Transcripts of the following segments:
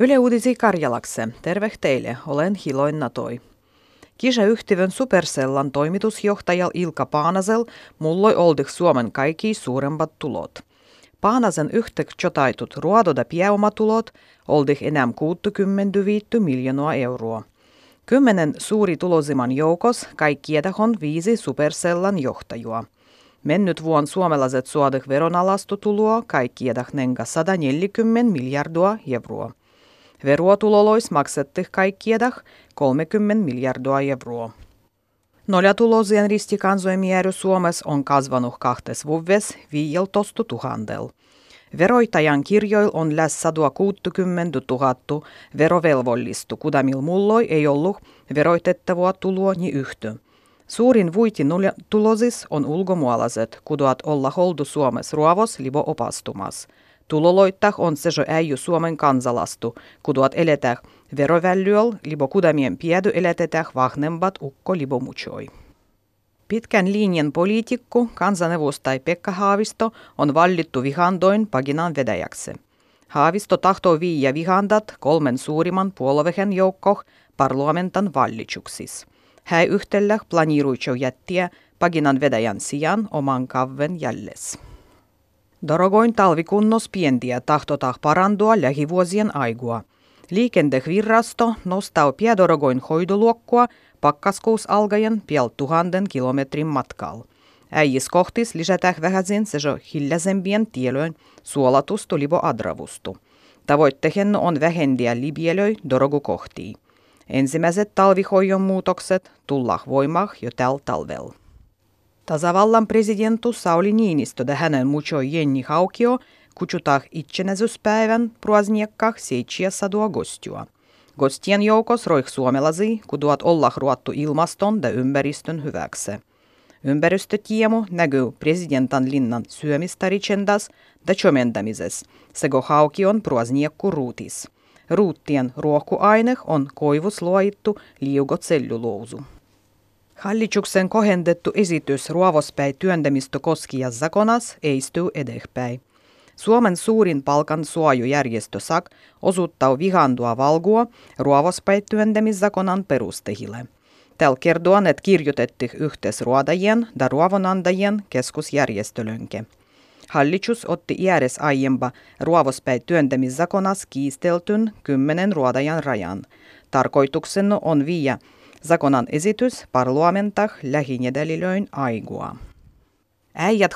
Yle Uudisi Karjalakse, terve teille, olen Hiloin Natoi. Kisayhtiön Supercellan toimitusjohtajal Ilka Paanasel mulloi oldih Suomen kaikki suuremmat tulot. Paanasen yhtek jotaitut ruododa pääomatulot oldih enää 65 miljoonaa euroa. Kymmenen suuri tulosiman joukos kaikkiedahon viisi Supercellan johtajua. Mennyt vuon suomalaiset suodih veronalastutulua kaikkiedah nenga 140 miljardua euroa. Verotulois maksettih kaikkiedah 30 miljardia euroa. Noljatulosien ristikansojen Suomessa on kasvanut kahtes vuves viieltostu tuhandel. Veroitajan kirjoil on läs 160 000 verovelvollistu, kudamil mulloi ei ollut veroitettavaa tuloa ni yhty. Suurin vuiti tulosis on ulkomuolaiset, kuduat olla holdu Suomessa ruovos livo opastumas – Tuloloittah on se jo äijy Suomen kansalastu, kuduat eletäh verovällyöl, libo kudamien piedy eletetäh vahnembat ukko libo muchoi. Pitkän linjan poliitikko, kansanevustai Pekka Haavisto on vallittu vihandoin paginan vedäjäksi. Haavisto tahtoo viiä vihandat kolmen suurimman puolueen joukkoh parlamentan vallitsuksis. Hän yhtellä planiiruitsoo jättiä paginan vedäjän sijaan oman kavven jälles. Dorogoin talvikunnos pientiä tahtotaan parandua lähivuosien aigua. Liikentevirrasto nostaa piedorogoin hoidoluokkua pakkaskuus algaen piel tuhannen kilometrin matkalla. Äijis kohtis lisätään vähäisen se jo hiljaisempien tielöön suolatustu libo adravustu. Tavoitteena on vähendiä libielöi dorogu kohtii. Ensimmäiset talvihoijon muutokset tullaan voimaan jo tällä talvella. Tasavallan presidentu Sauli Niinistö ja hänen mucho Jenni Haukio kutsutaan itsenäisyyspäivän pruazniekkah 7. agostia. Gostien joukos roih suomalaisia, kuduat olla ruottu ilmaston ja ympäristön hyväksi. Ympäristötiemu näkyy presidentan linnan syömistaritsendas ja chomendamises, sego haukion pruazniekku ruutis. Ruuttien ruokuaine on koivusluoittu liugotsellulousu. Hallituksen kohendettu esitys ruovospäin työntämistä koskien zakonas eistyy edespäin. Suomen suurin palkan suojujärjestö SAK osuttaa vihandua valgua ruovospäin työntämiszakonan perustehille. Tällä kertoo, että kirjoitettiin yhteisruodajien ja ruovonandajien keskusjärjestölönke. Hallitus otti iäres aiempa ruovospäin työntämiszakonas kiisteltyn kymmenen ruodajan rajan. Tarkoituksena on viiä Zakonan esitys parlamentah lähinedälilöin aigua. Äijät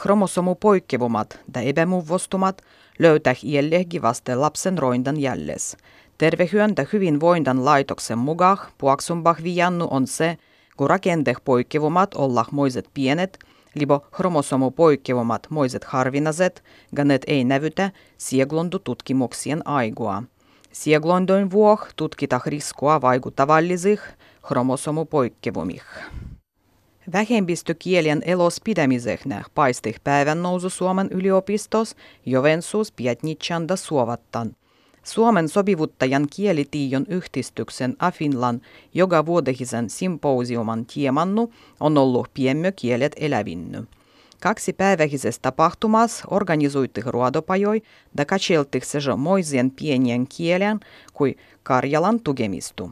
poikkevumat ja epämuvostumat löytää iällehki vasten lapsen roindan jälles. Tervehyöntä hyvinvoindan laitoksen mukaan puaksumbah viannu on se, kun rakenteh poikkevumat moiset pienet, libo poikkevumat moiset harvinaiset, ganet ei nävytä sieglondu tutkimuksien aigua. Sieglondoin vuoh tutkita riskua vaikuttavallisih chromosomupoikkeavumih. Vähemmistökielien elos pidämisehnä paistih päivän nousu Suomen yliopistos Jovensuus Pietnitsanda suovattan. Suomen sopivuttajan kielitiion yhdistyksen Afinlan joka vuodehisen symposiuman tiemannu on ollut piemmökielet elävinny. Kaksi päivähisestä tapahtumas organisoitih ruodopajoi katseltih sejo moisien pienien kielen kuin Karjalan tukemistu.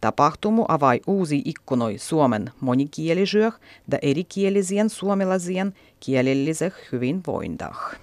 Tapahtumu avai uusi ikkunoi Suomen monikielisyyh ja erikielisien suomalaisien kielelliseh hyvinvoindah.